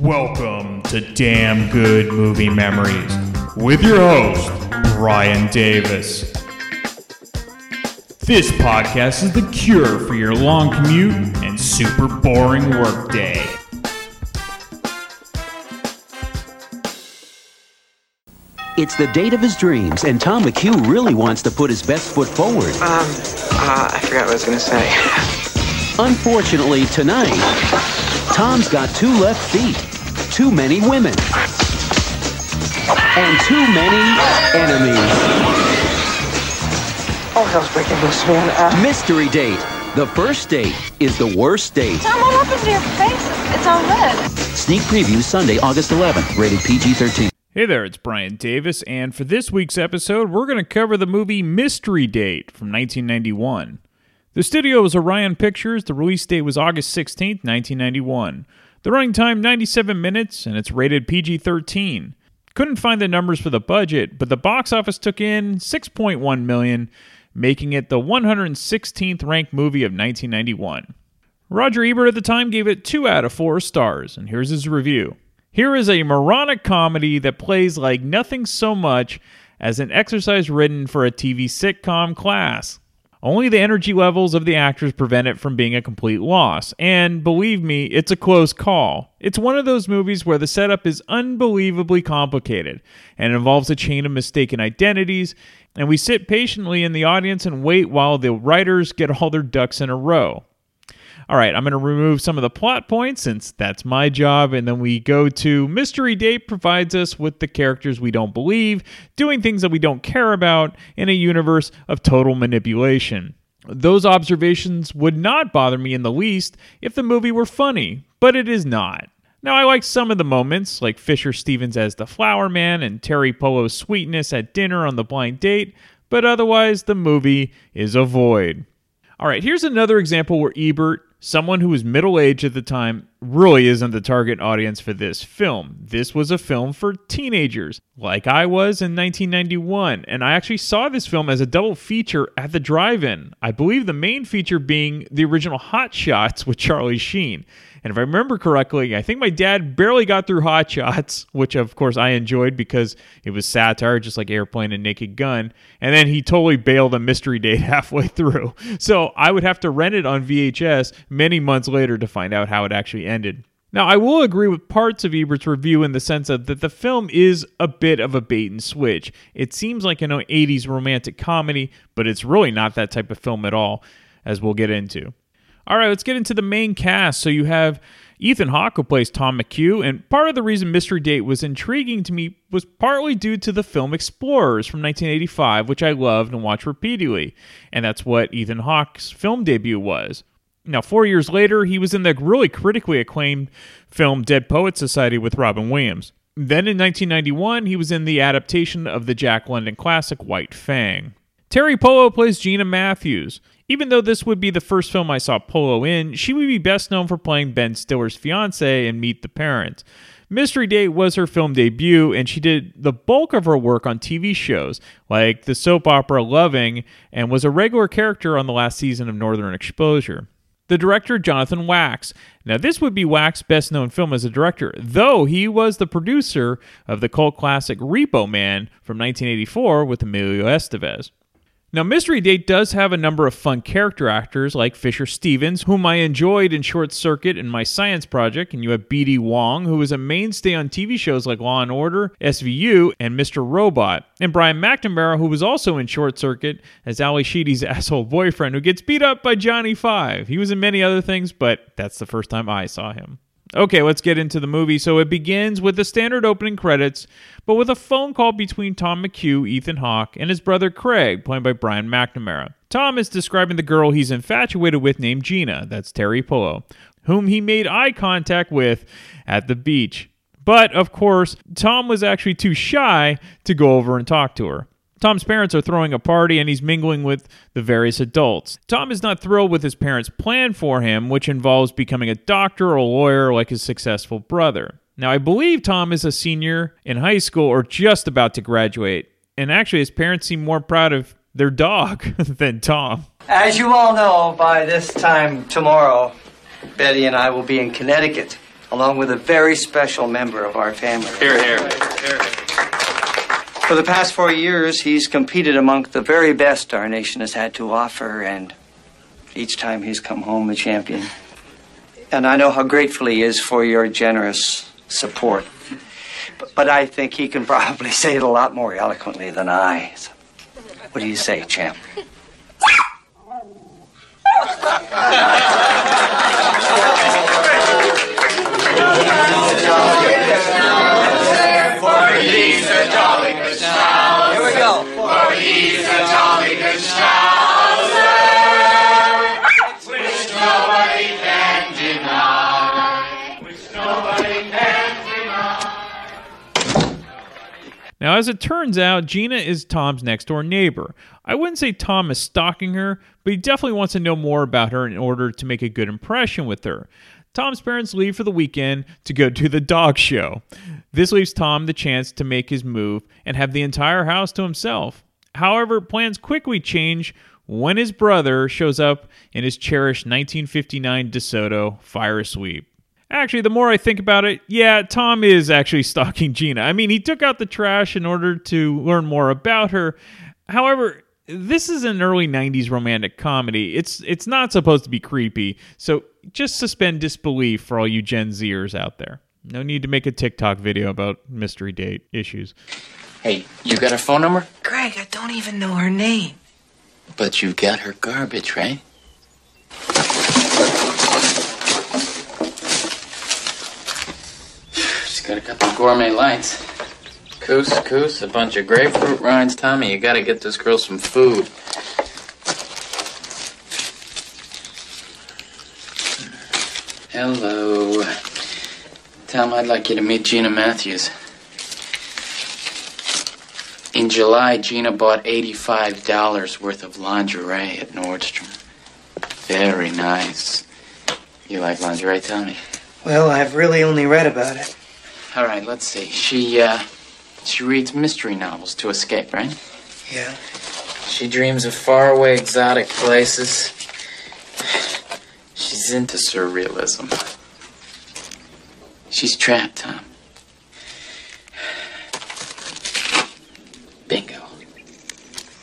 Welcome to Damn Good Movie Memories with your host, Brian Davis. This podcast is the cure for your long commute and super boring workday. It's the date of his dreams, and Tom McHugh really wants to put his best foot forward. Um, uh, I forgot what I was gonna say. Unfortunately, tonight, Tom's got two left feet, too many women, and too many enemies. Oh, hell's breaking loose, man. Uh, Mystery date. The first date is the worst date. Tom, what happened to your face? It's all red. Sneak preview Sunday, August 11th, rated PG 13. Hey there, it's Brian Davis, and for this week's episode, we're going to cover the movie Mystery Date from 1991. The studio was Orion Pictures, the release date was August 16th, 1991. The running time 97 minutes, and it's rated PG 13. Couldn't find the numbers for the budget, but the box office took in 6.1 million, making it the 116th ranked movie of 1991. Roger Ebert at the time gave it 2 out of 4 stars, and here's his review. Here is a moronic comedy that plays like nothing so much as an exercise written for a TV sitcom class. Only the energy levels of the actors prevent it from being a complete loss, and believe me, it's a close call. It's one of those movies where the setup is unbelievably complicated and involves a chain of mistaken identities, and we sit patiently in the audience and wait while the writers get all their ducks in a row. All right, I'm going to remove some of the plot points since that's my job. And then we go to Mystery Date provides us with the characters we don't believe, doing things that we don't care about in a universe of total manipulation. Those observations would not bother me in the least if the movie were funny, but it is not. Now, I like some of the moments, like Fisher Stevens as the flower man and Teri Polo's sweetness at dinner on the blind date, but otherwise, the movie is a void. All right, here's another example where Ebert, someone who was middle aged at the time, really isn't the target audience for this film. This was a film for teenagers, like I was in 1991, and I actually saw this film as a double feature at the drive in. I believe the main feature being the original Hot Shots with Charlie Sheen. And if I remember correctly, I think my dad barely got through Hot Shots, which of course I enjoyed because it was satire, just like Airplane and Naked Gun. And then he totally bailed on Mystery Date halfway through. So I would have to rent it on VHS many months later to find out how it actually ended. Now, I will agree with parts of Ebert's review in the sense of that the film is a bit of a bait and switch. It seems like an 80s romantic comedy, but it's really not that type of film at all, as we'll get into. All right, let's get into the main cast. So you have Ethan Hawke, who plays Tom McHugh, and part of the reason Mystery Date was intriguing to me was partly due to the film Explorers from 1985, which I loved and watched repeatedly. And that's what Ethan Hawke's film debut was. Now, four years later, he was in the really critically acclaimed film Dead Poet Society with Robin Williams. Then in 1991, he was in the adaptation of the Jack London classic White Fang. Teri Polo plays Gina Matthews. Even though this would be the first film I saw Polo in, she would be best known for playing Ben Stiller's fiance in Meet the Parents. Mystery Date was her film debut, and she did the bulk of her work on TV shows, like the soap opera Loving, and was a regular character on the last season of Northern Exposure. The director, Jonathan Wacks. Now, this would be Wacks's best known film as a director, though he was the producer of the cult classic Repo Man from 1984 with Emilio Estevez. Now, Mystery Date does have a number of fun character actors like Fisher Stevens, whom I enjoyed in Short Circuit and my science project, and you have B.D. Wong, who was a mainstay on TV shows like Law and Order, SVU, and Mr. Robot, and Brian McNamara, who was also in Short Circuit as Ally Sheedy's asshole boyfriend, who gets beat up by Johnny Five. He was in many other things, but that's the first time I saw him. Okay, let's get into the movie. So it begins with the standard opening credits, but with a phone call between Tom McHugh, Ethan Hawke, and his brother Craig, played by Brian McNamara. Tom is describing the girl he's infatuated with named Gina, that's Teri Polo, whom he made eye contact with at the beach. But, of course, Tom was actually too shy to go over and talk to her. Tom's parents are throwing a party and he's mingling with the various adults. Tom is not thrilled with his parents' plan for him, which involves becoming a doctor or a lawyer like his successful brother. Now, I believe Tom is a senior in high school or just about to graduate, and actually, his parents seem more proud of their dog than Tom. As you all know, by this time tomorrow, Betty and I will be in Connecticut along with a very special member of our family. Here, here. For the past four years, he's competed among the very best our nation has had to offer, and each time he's come home a champion. And I know how grateful he is for your generous support. But, I think he can probably say it a lot more eloquently than I. So, what do you say, champ? Here we go. Now, as it turns out, Gina is Tom's next door neighbor. I wouldn't say Tom is stalking her, but he definitely wants to know more about her in order to make a good impression with her. Tom's parents leave for the weekend to go to the dog show. This leaves Tom the chance to make his move and have the entire house to himself. However, plans quickly change when his brother shows up in his cherished 1959 DeSoto Firesweep. Actually, the more I think about it, yeah, Tom is actually stalking Gina. I mean, he took out the trash in order to learn more about her. However, this is an early 90s romantic comedy. It's it's not supposed to be creepy. So just suspend disbelief for all you Gen Zers out there. No need to make a TikTok video about mystery date issues. Hey, you got her phone number? Greg, I don't even know her name. But you got her garbage, right? She's got a couple gourmet lights. Couscous, a bunch of grapefruit rinds. Tommy, you gotta get this girl some food. Hello. Tom, I'd like you to meet Gina Matthews. In July, Gina bought $85 worth of lingerie at Nordstrom. Very nice. You like lingerie, Tommy? Well, I've really only read about it. All right, let's see. She, uh, she reads mystery novels to escape, right? Yeah. She dreams of faraway exotic places. She's into surrealism. She's trapped, Tom. Bingo.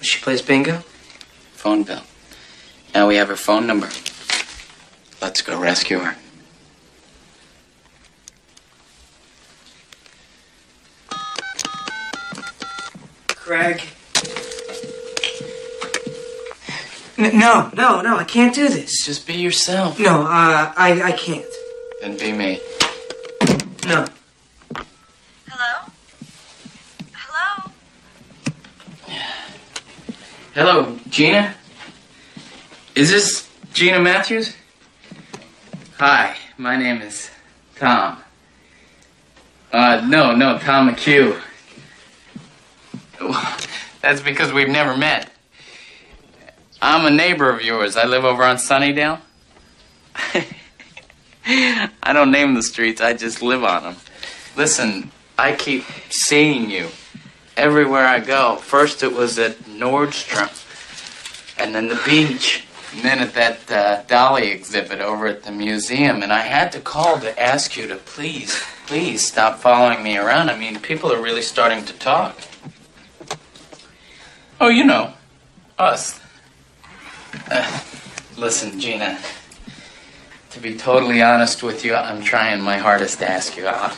She plays bingo? Phone bill. Now we have her phone number. Let's go rescue her. Greg. N- no, no, no, I can't do this. Just be yourself. No, uh, I, I can't. Then be me. No. Hello? Hello? Hello, Gina? Is this Gina Matthews? Hi, my name is Tom. Uh, no, no, Tom McHugh. That's because we've never met. I'm a neighbor of yours. I live over on Sunnydale. I don't name the streets, I just live on them. Listen, I keep seeing you everywhere I go. First it was at Nordstrom, and then the beach, and then at that uh, Dali exhibit over at the museum. And I had to call to ask you to please, please stop following me around. I mean, people are really starting to talk. Oh, you know, us. Uh, listen, Gina. To be totally honest with you, I'm trying my hardest to ask you out.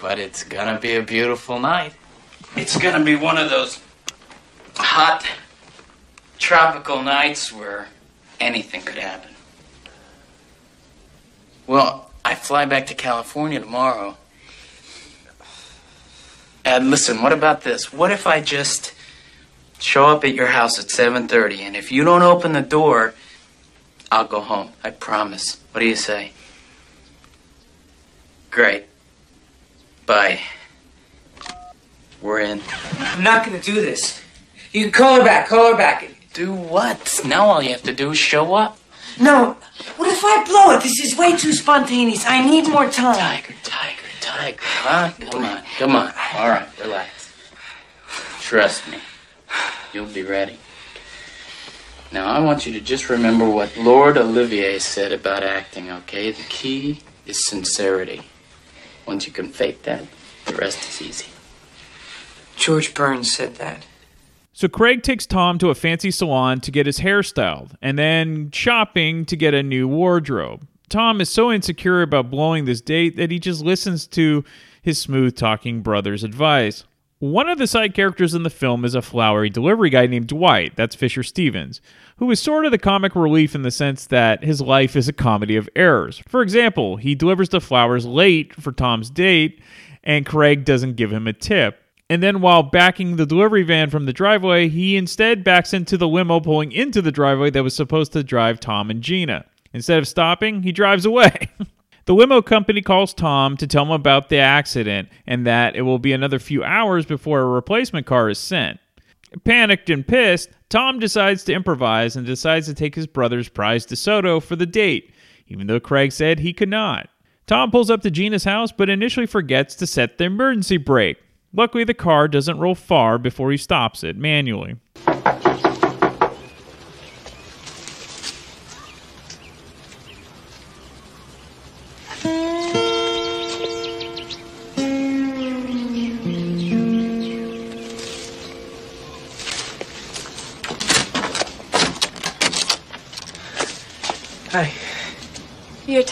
But it's gonna be a beautiful night. It's gonna be one of those hot, tropical nights where anything could happen. Well, I fly back to California tomorrow. And listen, what about this? What if I just show up at your house at 7:30 and if you don't open the door, I'll go home. I promise. What do you say? Great. Bye. We're in. I'm not gonna do this. You can call her back, call her back. Do what? Now all you have to do is show up. No, what if I blow it? This is way too spontaneous. I need more time. Tiger, tiger, tiger. Huh? Come on, come on. All right, relax. Trust me. You'll be ready. Now, I want you to just remember what Lord Olivier said about acting, okay? The key is sincerity. Once you can fake that, the rest is easy. George Burns said that. So Craig takes Tom to a fancy salon to get his hair styled, and then shopping to get a new wardrobe. Tom is so insecure about blowing this date that he just listens to his smooth talking brother's advice. One of the side characters in the film is a flowery delivery guy named Dwight, that's Fisher Stevens, who is sort of the comic relief in the sense that his life is a comedy of errors. For example, he delivers the flowers late for Tom's date, and Craig doesn't give him a tip. And then while backing the delivery van from the driveway, he instead backs into the limo pulling into the driveway that was supposed to drive Tom and Gina. Instead of stopping, he drives away. the limo company calls Tom to tell him about the accident and that it will be another few hours before a replacement car is sent. Panicked and pissed, Tom decides to improvise and decides to take his brother's prize DeSoto for the date, even though Craig said he could not. Tom pulls up to Gina's house but initially forgets to set the emergency brake. Luckily, the car doesn't roll far before he stops it manually.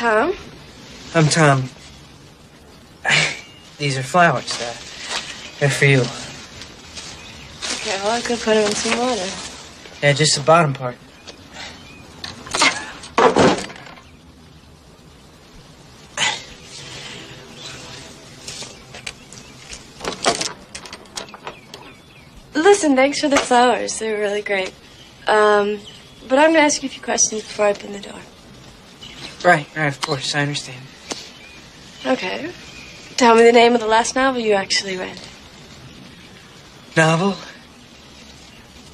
Tom? I'm Tom. These are flowers. Uh, they're for you. Okay, well, I could put them in some water. Yeah, just the bottom part. Listen, thanks for the flowers. They were really great. Um, but I'm gonna ask you a few questions before I open the door. Right, right, of course, I understand. Okay. Tell me the name of the last novel you actually read. Novel?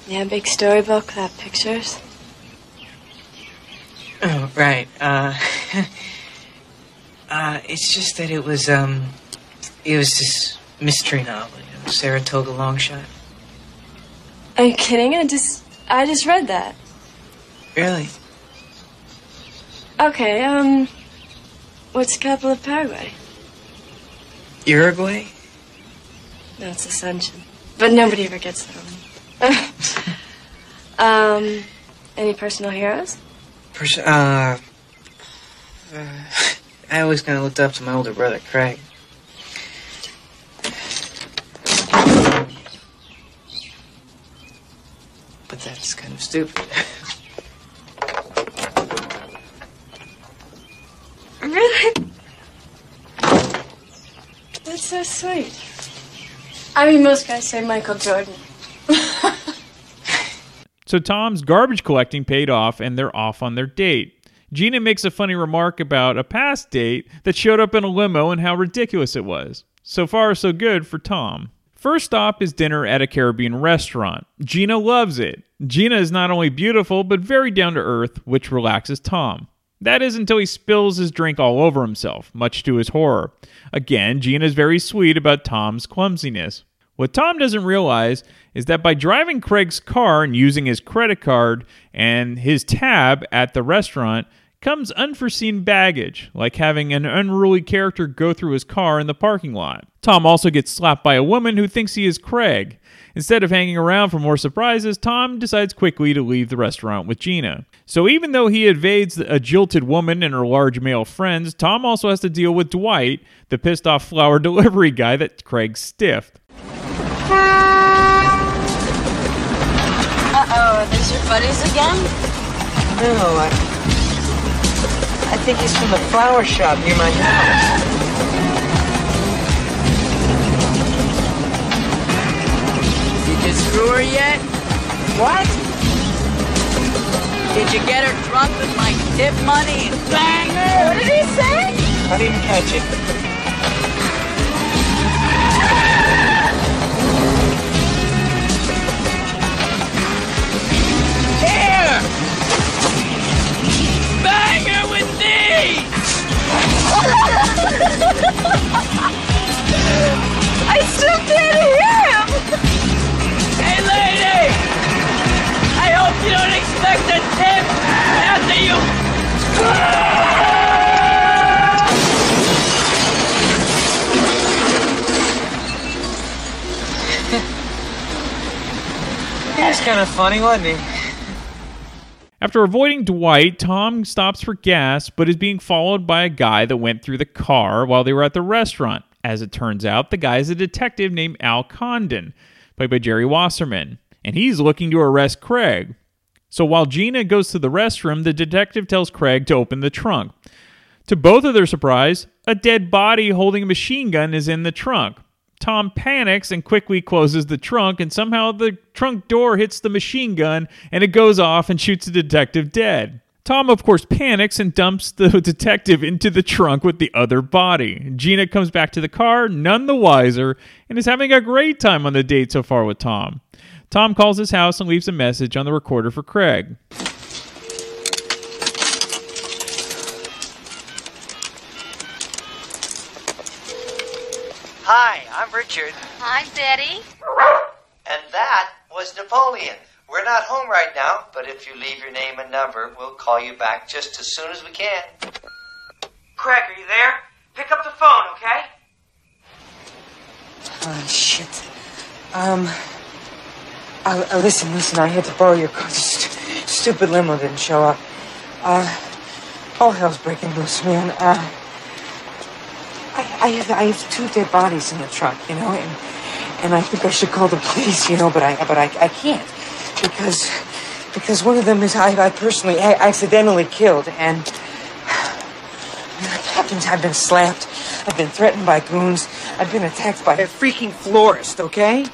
Yeah, big storybook that pictures. Oh, right. Uh, uh, it's just that it was, um, it was this mystery novel, you know, Saratoga Longshot. Are you kidding? I just, I just read that. Really? Okay, um, what's the capital of Paraguay? Uruguay? No, it's Ascension. But nobody ever gets that one. um, any personal heroes? Pers- uh, uh, I always kind of looked up to my older brother, Craig. But that's kind of stupid. Really? That's so sweet. I mean, most guys say Michael Jordan. So Tom's garbage collecting paid off and they're off on their date. Gina makes a funny remark about a past date that showed up in a limo and how ridiculous it was. So far, so good for Tom. First stop is dinner at a Caribbean restaurant. Gina loves it. Gina is not only beautiful, but very down to earth, which relaxes Tom. That is until he spills his drink all over himself, much to his horror. Again, Gina is very sweet about Tom's clumsiness. What Tom doesn't realize is that by driving Craig's car and using his credit card and his tab at the restaurant comes unforeseen baggage, like having an unruly character go through his car in the parking lot. Tom also gets slapped by a woman who thinks he is Craig. Instead of hanging around for more surprises, Tom decides quickly to leave the restaurant with Gina. So even though he evades a jilted woman and her large male friends, Tom also has to deal with Dwight, the pissed off flower delivery guy that Craig stiffed. Uh-oh, are these your buddies again? No, I, I think he's from the flower shop near my house. Screw her yet? What? Did you get her drunk with my tip money and bang her? What did he say? I didn't catch it. Here! Bang her with these! I still can't hear you don't expect the tip after you. Was kind of funny, wasn't he? After avoiding Dwight, Tom stops for gas but is being followed by a guy that went through the car while they were at the restaurant. As it turns out, the guy is a detective named Al Condon, played by Jerry Wasserman, and he's looking to arrest Craig. So while Gina goes to the restroom, the detective tells Craig to open the trunk. To both of their surprise, a dead body holding a machine gun is in the trunk. Tom panics and quickly closes the trunk, and somehow the trunk door hits the machine gun and it goes off and shoots the detective dead. Tom, of course, panics and dumps the detective into the trunk with the other body. Gina comes back to the car, none the wiser, and is having a great time on the date so far with Tom. Tom calls his house and leaves a message on the recorder for Craig. Hi, I'm Richard. Hi, Betty. And that was Napoleon. We're not home right now, but if you leave your name and number, we'll call you back just as soon as we can. Craig, are you there? Pick up the phone, okay? Oh, shit. Um. Uh, uh, listen, listen, I had to borrow your car. St- stupid limo didn't show up. Uh. All hell's breaking loose, man. Uh. I, I have I have two dead bodies in the truck, you know, and and I think I should call the police, you know, but I but I, I can't because because one of them is I, I personally I accidentally killed and Captains, I've been slapped. I've been threatened by goons. I've been attacked by a freaking florist, okay?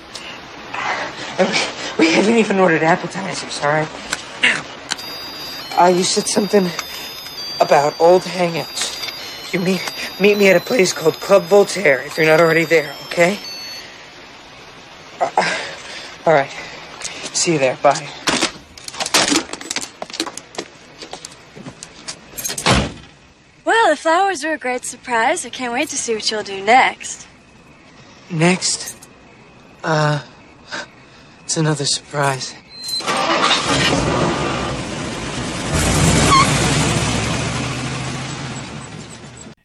We, haven't even ordered appetizers, all right? Uh, you said something about old hangouts. You meet, meet me at a place called Club Voltaire if you're not already there, okay? Uh, uh, all right. See you there. Bye. Well, the flowers were a great surprise. I can't wait to see what you'll do next. Next, uh, it's another surprise.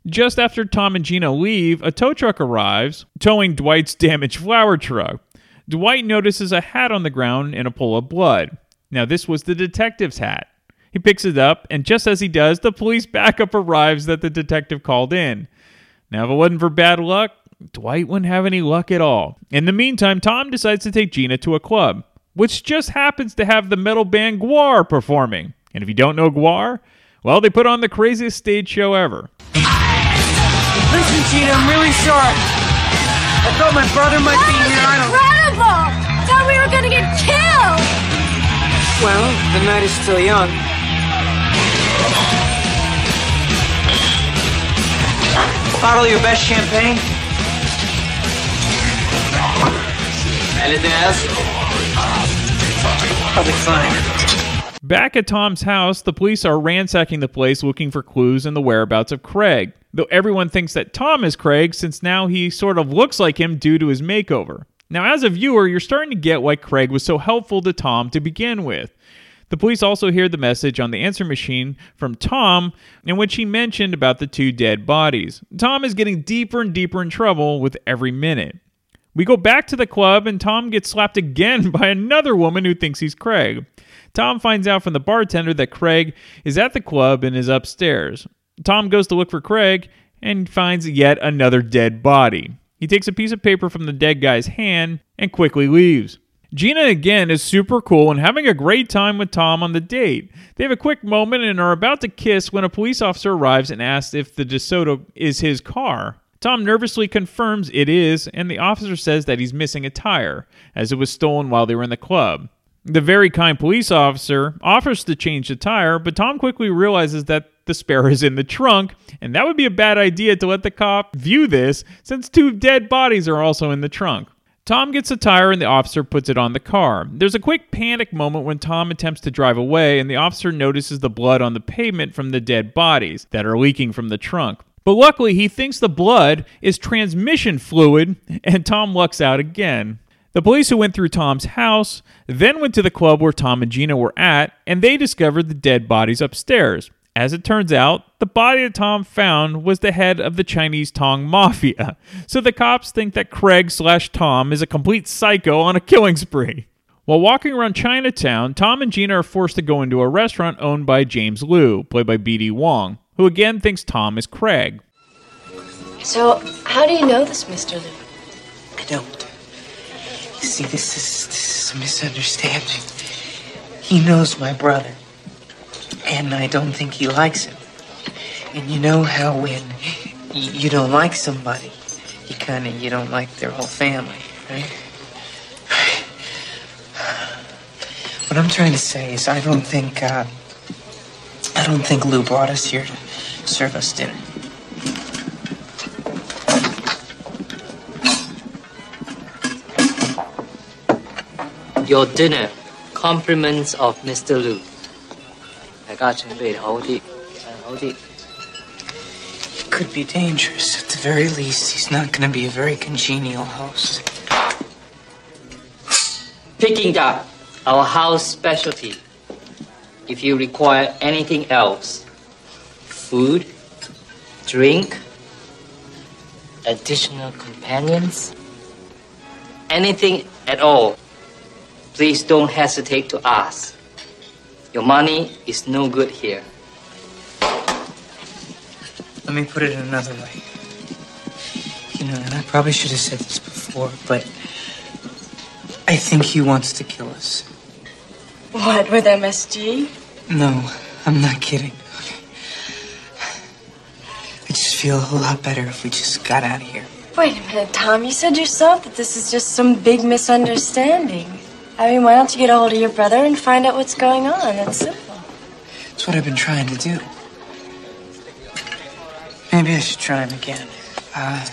Just after Tom and Gina leave, a tow truck arrives, towing Dwight's damaged flower truck. Dwight notices a hat on the ground and a pool of blood. Now, this was the detective's hat. He picks it up, and just as he does, the police backup arrives that the detective called in. Now, if it wasn't for bad luck, Dwight wouldn't have any luck at all. In the meantime, Tom decides to take Gina to a club, which just happens to have the metal band Gwar performing. And if you don't know Gwar, well, they put on the craziest stage show ever. Listen, Gina, I'm really sorry. I thought my brother might be here. I don't. Incredible! Thought we were gonna get killed! Well, the night is still young. Bottle your best champagne. Anything else? Probably fine. Back at Tom's house, the police are ransacking the place looking for clues in the whereabouts of Craig, though everyone thinks that Tom is Craig since now he sort of looks like him due to his makeover. Now, as a viewer, you're starting to get why Craig was so helpful to Tom to begin with. The police also hear the message on the answer machine from Tom in which he mentioned about the two dead bodies. Tom is getting deeper and deeper in trouble with every minute. We go back to the club, and Tom gets slapped again by another woman who thinks he's Craig. Tom finds out from the bartender that Craig is at the club and is upstairs. Tom goes to look for Craig and finds yet another dead body. He takes a piece of paper from the dead guy's hand and quickly leaves. Gina again is super cool and having a great time with Tom on the date. They have a quick moment and are about to kiss when a police officer arrives and asks if the DeSoto is his car. Tom nervously confirms it is, and the officer says that he's missing a tire, as it was stolen while they were in the club. The very kind police officer offers to change the tire, but Tom quickly realizes that the spare is in the trunk, and that would be a bad idea to let the cop view this since two dead bodies are also in the trunk. Tom gets the tire and the officer puts it on the car. There's a quick panic moment when Tom attempts to drive away, and the officer notices the blood on the pavement from the dead bodies that are leaking from the trunk. But luckily, he thinks the blood is transmission fluid, and Tom lucks out again. The police who went through Tom's house then went to the club where Tom and Gina were at, and they discovered the dead bodies upstairs. As it turns out, the body that Tom found was the head of the Chinese Tong Mafia. So the cops think that Craig slash Tom is a complete psycho on a killing spree. While walking around Chinatown, Tom and Gina are forced to go into a restaurant owned by James Liu, played by B.D. Wong, who again thinks Tom is Craig. So, how do you know this, Mr. Liu? I don't. You see, this is, this is a misunderstanding. He knows my brother, and I don't think he likes him. And you know how when you don't like somebody, you kind of you don't like their whole family, right? What I'm trying to say is, I don't think uh, I don't think Lou brought us here to serve us dinner. Your dinner, compliments of Mr. Liu。大家准备好啲，好啲。 It could be dangerous. At the very least, he's not going to be a very congenial host. Picking up our house specialty. If you require anything else, food, drink, additional companions, anything at all, please don't hesitate to ask. Your money is no good here. Let me put it another way. You know, and I probably should have said this before, but I think he wants to kill us. What, with MSG? No, I'm not kidding. I just feel a whole lot better if we just got out of here. Wait a minute, Tom. You said yourself that this is just some big misunderstanding. I mean, why don't you get a hold of your brother and find out what's going on? It's simple. It's what I've been trying to do. Maybe I should try him again. Uh,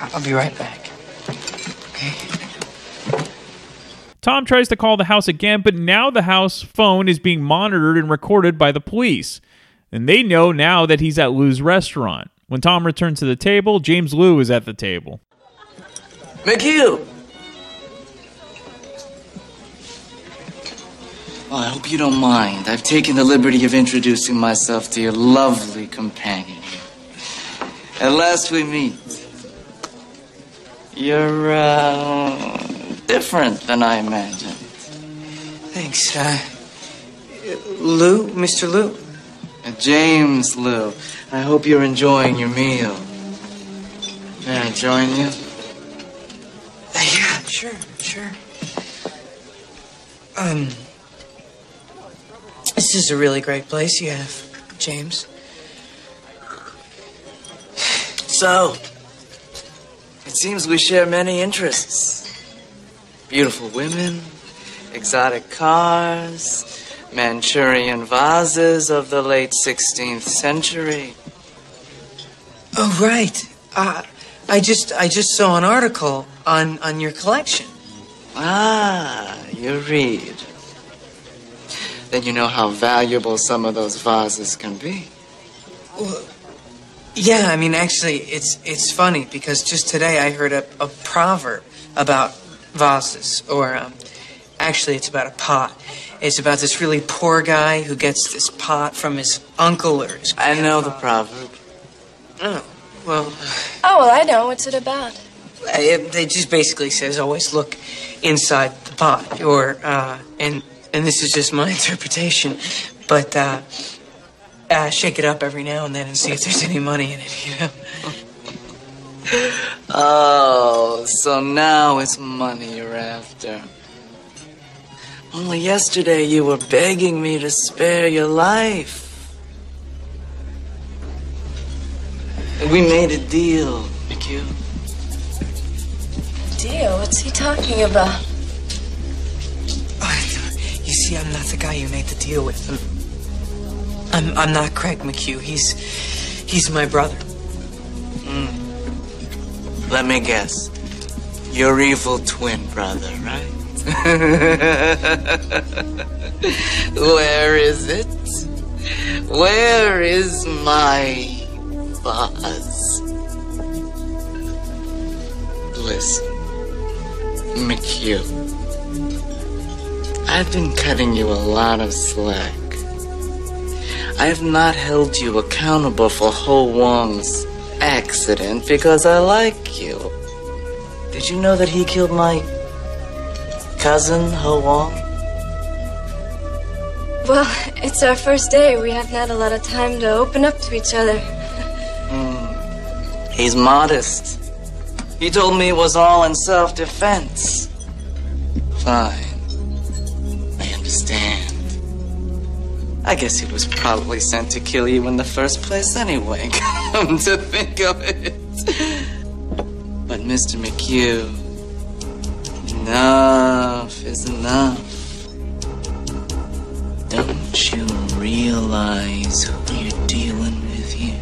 I'll be right back. Okay? Tom tries to call the house again, but now the house phone is being monitored and recorded by the police. And they know now that he's at Lou's restaurant. When Tom returns to the table, James Lou is at the table. McHugh! Well, I hope you don't mind. I've taken the liberty of introducing myself to your lovely companion. At last we meet. You're, uh, different than I imagined. Thanks. Uh, Lou, Mr. Lou. James Lou, I hope you're enjoying your meal. May I join you? Uh, yeah, sure, sure. Um, this is a really great place you have, James. So, it seems we share many interests. Beautiful women, exotic cars, Manchurian vases of the late 16th century. Oh, right. Uh, I just, I just saw an article on on your collection. Ah, you read. Then you know how valuable some of those vases can be. Well, yeah, I mean, actually, it's it's funny because just today I heard a, a proverb about vases, or um, actually, it's about a pot. It's about this really poor guy who gets this pot from his uncle or his. I know the proverb. Oh, well, Oh, well, I know. What's it about? it, it just basically says always look inside the pot, or uh, and and this is just my interpretation, but uh, uh, shake it up every now and then and see if there's any money in it. You know. Oh, so now it's money you're after. Only yesterday you were begging me to spare your life. We made a deal, McHugh. Deal? What's he talking about? You see, I'm not the guy you made the deal with. I'm, I'm, I'm not Craig McHugh. He's, he's my brother. Hmm. Let me guess. Your evil twin brother, right? Where is it? Where is my vase? Listen, McHugh. I've been cutting you a lot of slack. I have not held you accountable for Ho Wong's accident because I like you. Did you know that he killed my cousin, Ho Wong? Well, it's our first day. We haven't had a lot of time to open up to each other. Hmm. He's modest. He told me it was all in self defense. Fine. I understand. I guess he was probably sent to kill you in the first place anyway, come to think of it. But Mr. McHugh, enough is enough. Don't you realize who you're dealing with here?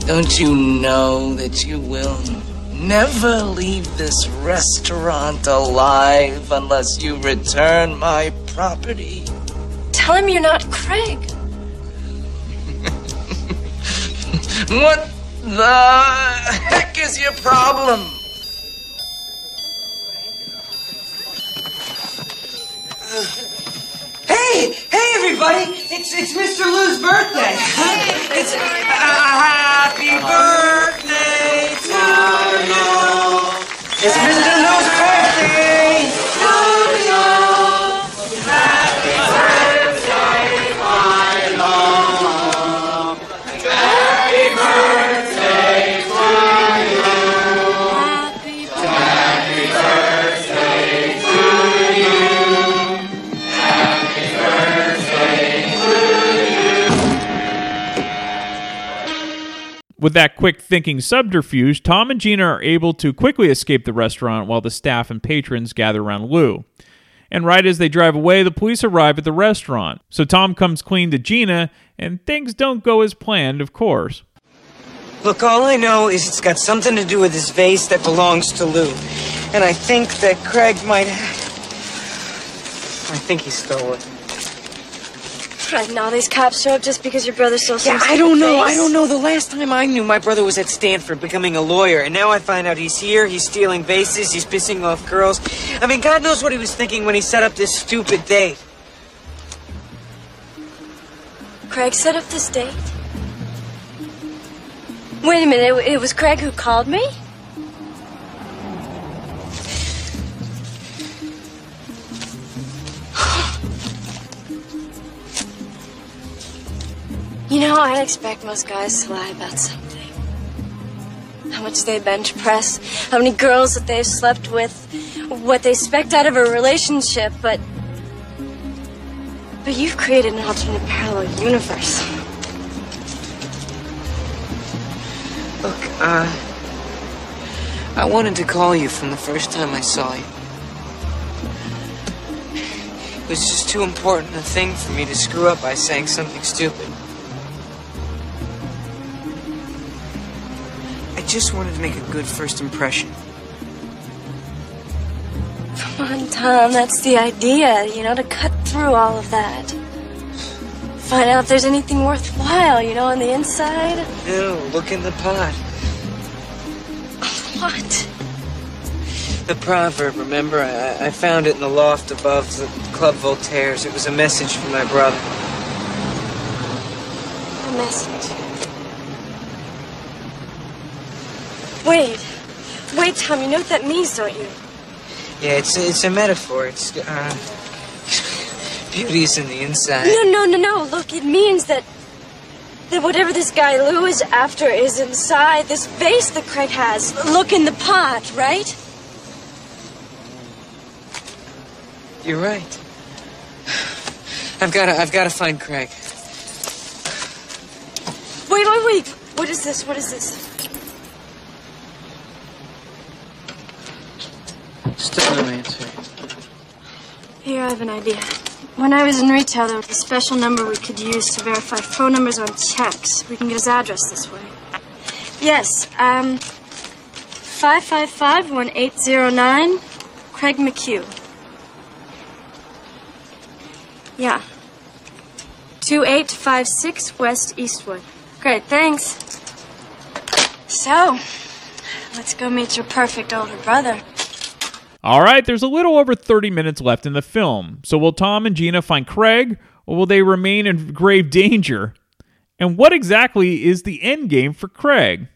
Don't you know that you will never leave this restaurant alive unless you return my property? Tell him you're not Craig. What the heck is your problem? Hey, hey, everybody! It's it's Mr. Lou's birthday. It's a happy birthday to you. It's Mr. Lou's birthday. With that quick thinking subterfuge, Tom and Gina are able to quickly escape the restaurant while the staff and patrons gather around Lou. And right as they drive away, the police arrive at the restaurant. So Tom comes clean to Gina, and things don't go as planned, of course. Look, all I know is it's got something to do with this vase that belongs to Lou. And I think that Craig might. I think he stole it. Right now, these cops show up just because your brother stole some Yeah, I don't know. I don't know. The last time I knew, my brother was at Stanford becoming a lawyer, and now I find out he's here, he's stealing vases, he's pissing off girls. I mean, God knows what he was thinking when he set up this stupid date. Craig set up this date? Wait a minute, it, it was Craig who called me? You know, I'd expect most guys to lie about something. How much they bench press, how many girls that they've slept with, what they expect out of a relationship, but. But you've created an alternate parallel universe. Look, uh. I wanted to call you from the first time I saw you. It was just too important a thing for me to screw up by saying something stupid. Just wanted to make a good first impression. Come on, Tom, that's the idea, you know, to cut through all of that. Find out if there's anything worthwhile, you know, on the inside. No, look in the pot. What? The proverb, remember? I, I found it in the loft above the Club Voltaire's. It was a message from my brother. A message. Wait. Wait, Tom, you know what that means, don't you? Yeah, it's it's a metaphor. It's uh, beauty's in the inside. No, no, no, no. Look, it means that that whatever this guy Lou is after is inside this vase that Craig has. Look in the pot, right? You're right. I've got to I've got to find Craig. Wait, wait, wait. What is this? What is this? Here, I have an idea. When I was in retail, there was a special number we could use to verify phone numbers on checks. We can get his address this way. Yes, um, 555-1809, Craig McHugh. Yeah. 2856 West Eastwood. Great, thanks. So, Let's go meet your perfect older brother. All right, there's a little over 30 minutes left in the film. So will Tom and Gina find Craig, or will they remain in grave danger? And what exactly is the end game for Craig?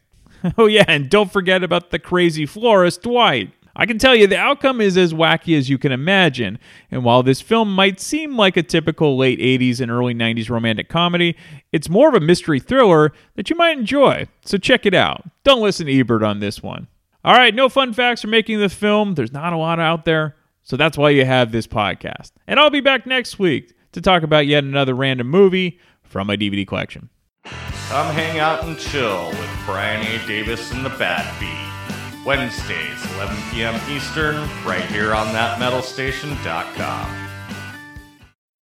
Oh, yeah, and don't forget about the crazy florist, Dwight. I can tell you the outcome is as wacky as you can imagine. And while this film might seem like a typical late 80s and early 90s romantic comedy, it's more of a mystery thriller that you might enjoy. So check it out. Don't listen to Ebert on this one. All right, no fun facts for making this film. There's not a lot out there. So that's why you have this podcast. And I'll be back next week to talk about yet another random movie from my DVD collection. Come hang out and chill with Brian A. Davis and the Bad Beat. Wednesdays, 11 p.m. Eastern, right here on thatmetalstation.com.